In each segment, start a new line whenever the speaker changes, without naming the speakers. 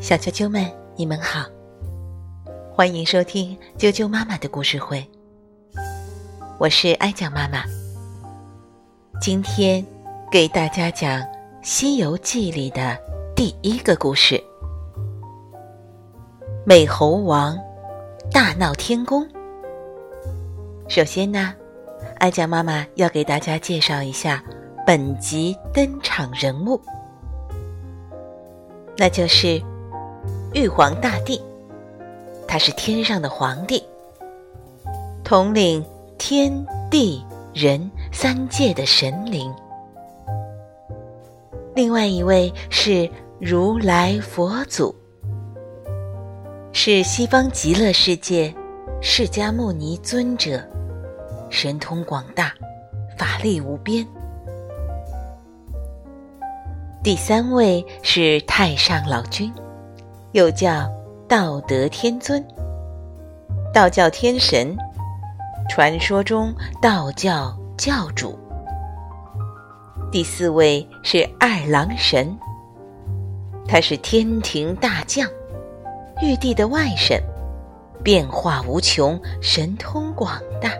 小啾啾们，你们好，欢迎收听啾啾妈妈的故事会。我是爱讲妈妈，今天给大家讲《西游记》里的第一个故事——美猴王大闹天宫。首先呢，爱讲妈妈要给大家介绍一下本集登场人物，那就是玉皇大帝。他是天上的皇帝，统领天地人三界的神灵。另外一位是如来佛祖，是西方极乐世界释迦牟尼尊者。神通广大，法力无边。第三位是太上老君，又叫道德天尊，道教天神，传说中道教教主。第四位是二郎神，他是天庭大将，玉帝的外甥，变化无穷，神通广大。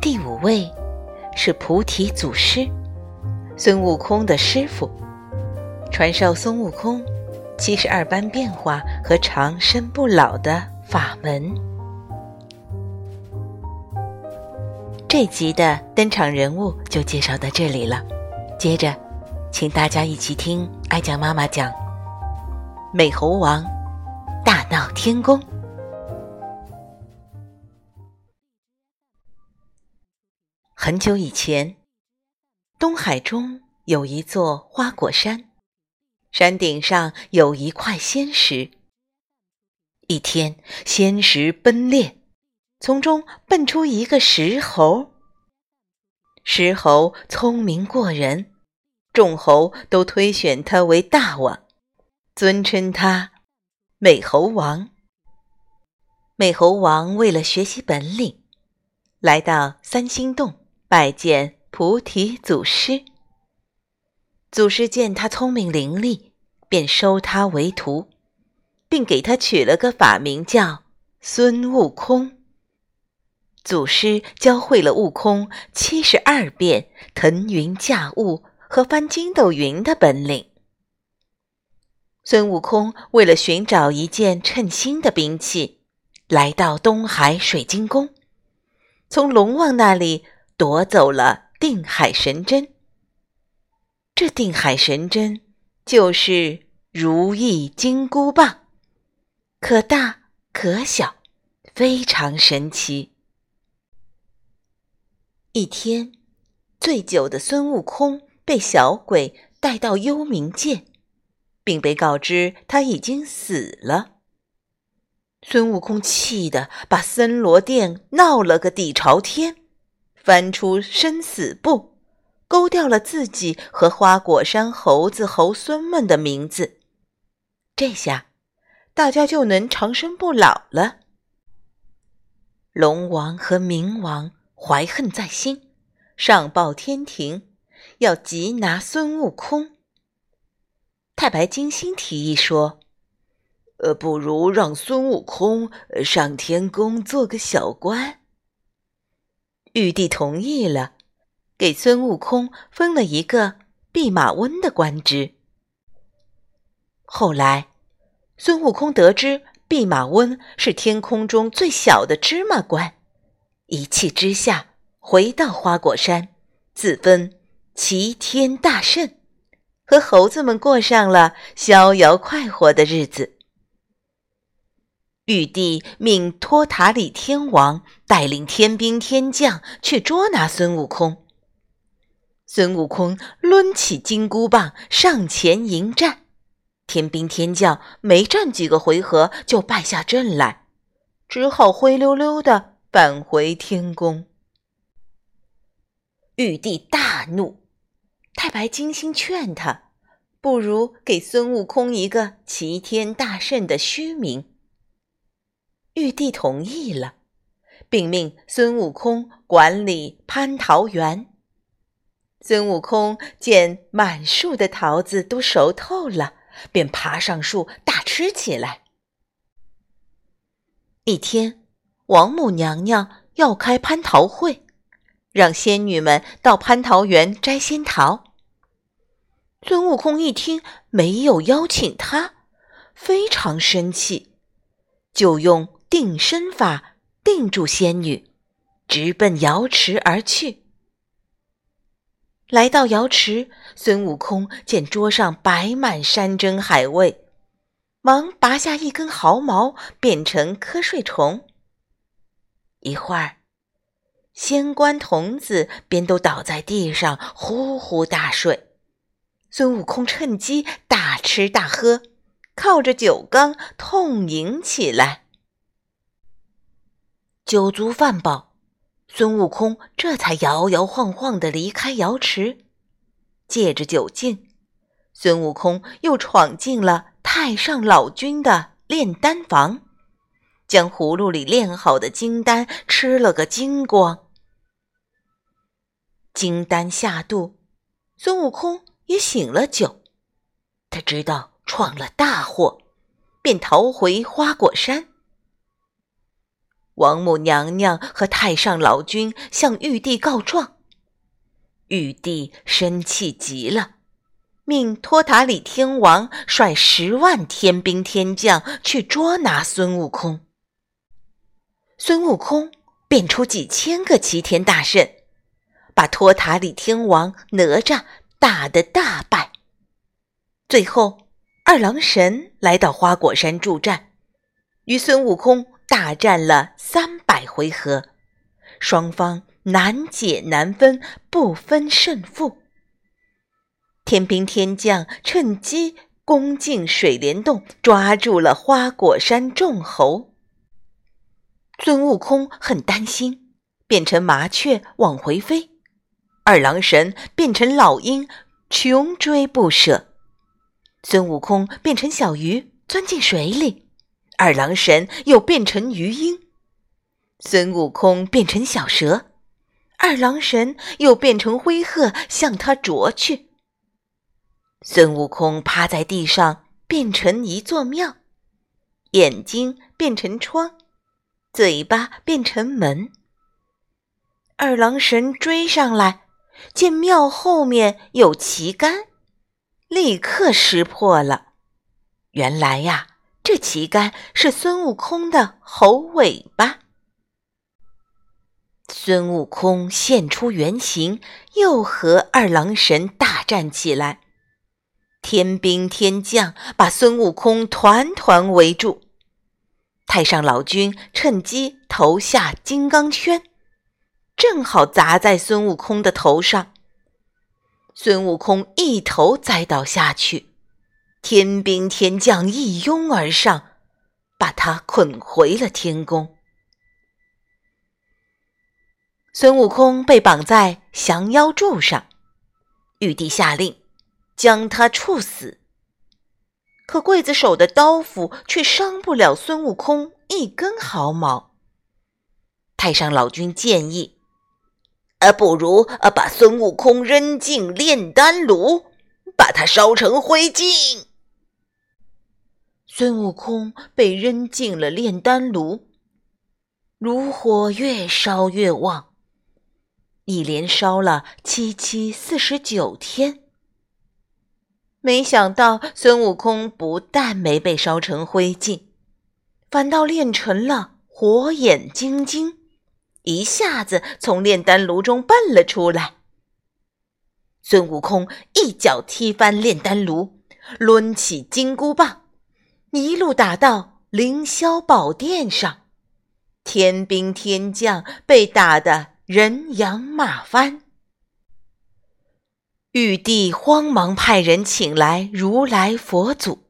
第五位是菩提祖师，孙悟空的师傅，传授孙悟空七十二般变化和长生不老的法门。这集的登场人物就介绍到这里了，接着，请大家一起听爱讲妈妈讲美猴王大闹天宫。很久以前，东海中有一座花果山，山顶上有一块仙石。一天，仙石崩裂，从中蹦出一个石猴。石猴聪明过人，众猴都推选他为大王，尊称他美猴王。美猴王为了学习本领，来到三星洞。拜见菩提祖师。祖师见他聪明伶俐，便收他为徒，并给他取了个法名叫孙悟空。祖师教会了悟空七十二变、腾云驾雾和翻筋斗云的本领。孙悟空为了寻找一件称心的兵器，来到东海水晶宫，从龙王那里。夺走了定海神针，这定海神针就是如意金箍棒，可大可小，非常神奇。一天，醉酒的孙悟空被小鬼带到幽冥界，并被告知他已经死了。孙悟空气得把森罗殿闹了个底朝天。翻出生死簿，勾掉了自己和花果山猴子猴孙们的名字。这下，大家就能长生不老了。龙王和冥王怀恨在心，上报天庭，要缉拿孙悟空。太白金星提议说：“呃，不如让孙悟空上天宫做个小官。”玉帝同意了，给孙悟空封了一个弼马温的官职。后来，孙悟空得知弼马温是天空中最小的芝麻官，一气之下回到花果山，自封齐天大圣，和猴子们过上了逍遥快活的日子。玉帝命托塔李天王带领天兵天将去捉拿孙悟空。孙悟空抡起金箍棒上前迎战，天兵天将没战几个回合就败下阵来，只好灰溜溜的返回天宫。玉帝大怒，太白金星劝他，不如给孙悟空一个齐天大圣的虚名。玉帝同意了，并命孙悟空管理蟠桃园。孙悟空见满树的桃子都熟透了，便爬上树大吃起来。一天，王母娘娘要开蟠桃会，让仙女们到蟠桃园摘仙桃。孙悟空一听没有邀请他，非常生气，就用定身法定住仙女，直奔瑶池而去。来到瑶池，孙悟空见桌上摆满山珍海味，忙拔下一根毫毛，变成瞌睡虫。一会儿，仙官童子便都倒在地上呼呼大睡。孙悟空趁机大吃大喝，靠着酒缸痛饮起来。酒足饭饱。孙悟空这才摇摇晃晃地离开瑶池，借着酒劲，孙悟空又闯进了太上老君的炼丹房，将葫芦里炼好的金丹吃了个精光。金丹下肚，孙悟空也醒了酒，他知道闯了大祸，便逃回花果山。王母娘娘和太上老君向玉帝告状，玉帝生气极了，命托塔李天王率十万天兵天将去捉拿孙悟空。孙悟空变出几千个齐天大圣，把托塔李天王哪吒打得大败。最后，二郎神来到花果山助战，与孙悟空。大战了三百回合，双方难解难分，不分胜负。天兵天将趁机攻进水帘洞，抓住了花果山众猴。孙悟空很担心，变成麻雀往回飞；二郎神变成老鹰，穷追不舍；孙悟空变成小鱼，钻进水里。二郎神又变成鱼鹰，孙悟空变成小蛇，二郎神又变成灰鹤向他啄去。孙悟空趴在地上变成一座庙，眼睛变成窗，嘴巴变成门。二郎神追上来，见庙后面有旗杆，立刻识破了。原来呀。这旗杆是孙悟空的猴尾巴。孙悟空现出原形，又和二郎神大战起来。天兵天将把孙悟空团团围住，太上老君趁机投下金刚圈，正好砸在孙悟空的头上。孙悟空一头栽倒下去。天兵天将一拥而上，把他捆回了天宫。孙悟空被绑在降妖柱上，玉帝下令将他处死。可刽子手的刀斧却伤不了孙悟空一根毫毛。太上老君建议：“呃，不如呃把孙悟空扔进炼丹炉，把他烧成灰烬。”孙悟空被扔进了炼丹炉，炉火越烧越旺，一连烧了七七四十九天。没想到孙悟空不但没被烧成灰烬，反倒练成了火眼金睛，一下子从炼丹炉中蹦了出来。孙悟空一脚踢翻炼丹炉，抡起金箍棒。一路打到凌霄宝殿上，天兵天将被打得人仰马翻。玉帝慌忙派人请来如来佛祖。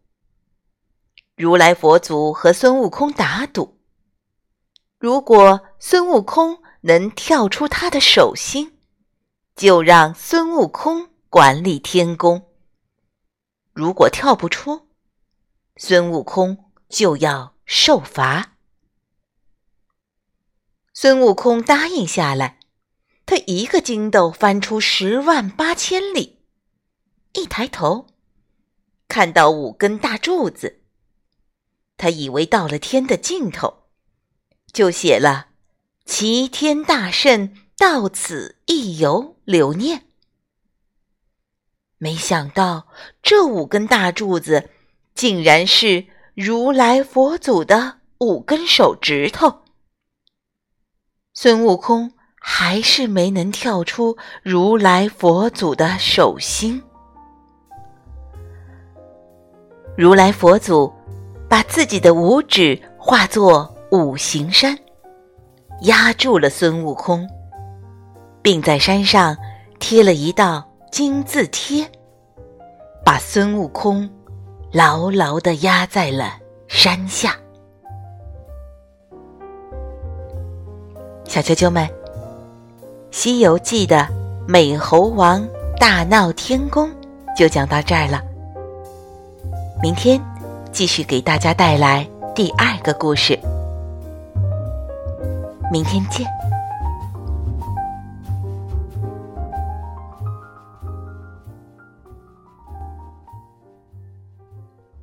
如来佛祖和孙悟空打赌，如果孙悟空能跳出他的手心，就让孙悟空管理天宫；如果跳不出，孙悟空就要受罚。孙悟空答应下来，他一个筋斗翻出十万八千里。一抬头，看到五根大柱子，他以为到了天的尽头，就写了“齐天大圣到此一游留念”。没想到这五根大柱子，竟然是如来佛祖的五根手指头。孙悟空还是没能跳出如来佛祖的手心。如来佛祖把自己的五指化作五行山，压住了孙悟空，并在山上贴了一道金字贴，把孙悟空牢牢地压在了山下。小啾啾们，《西游记》的美猴王大闹天宫就讲到这儿了。明天继续给大家带来第二个故事。明天见。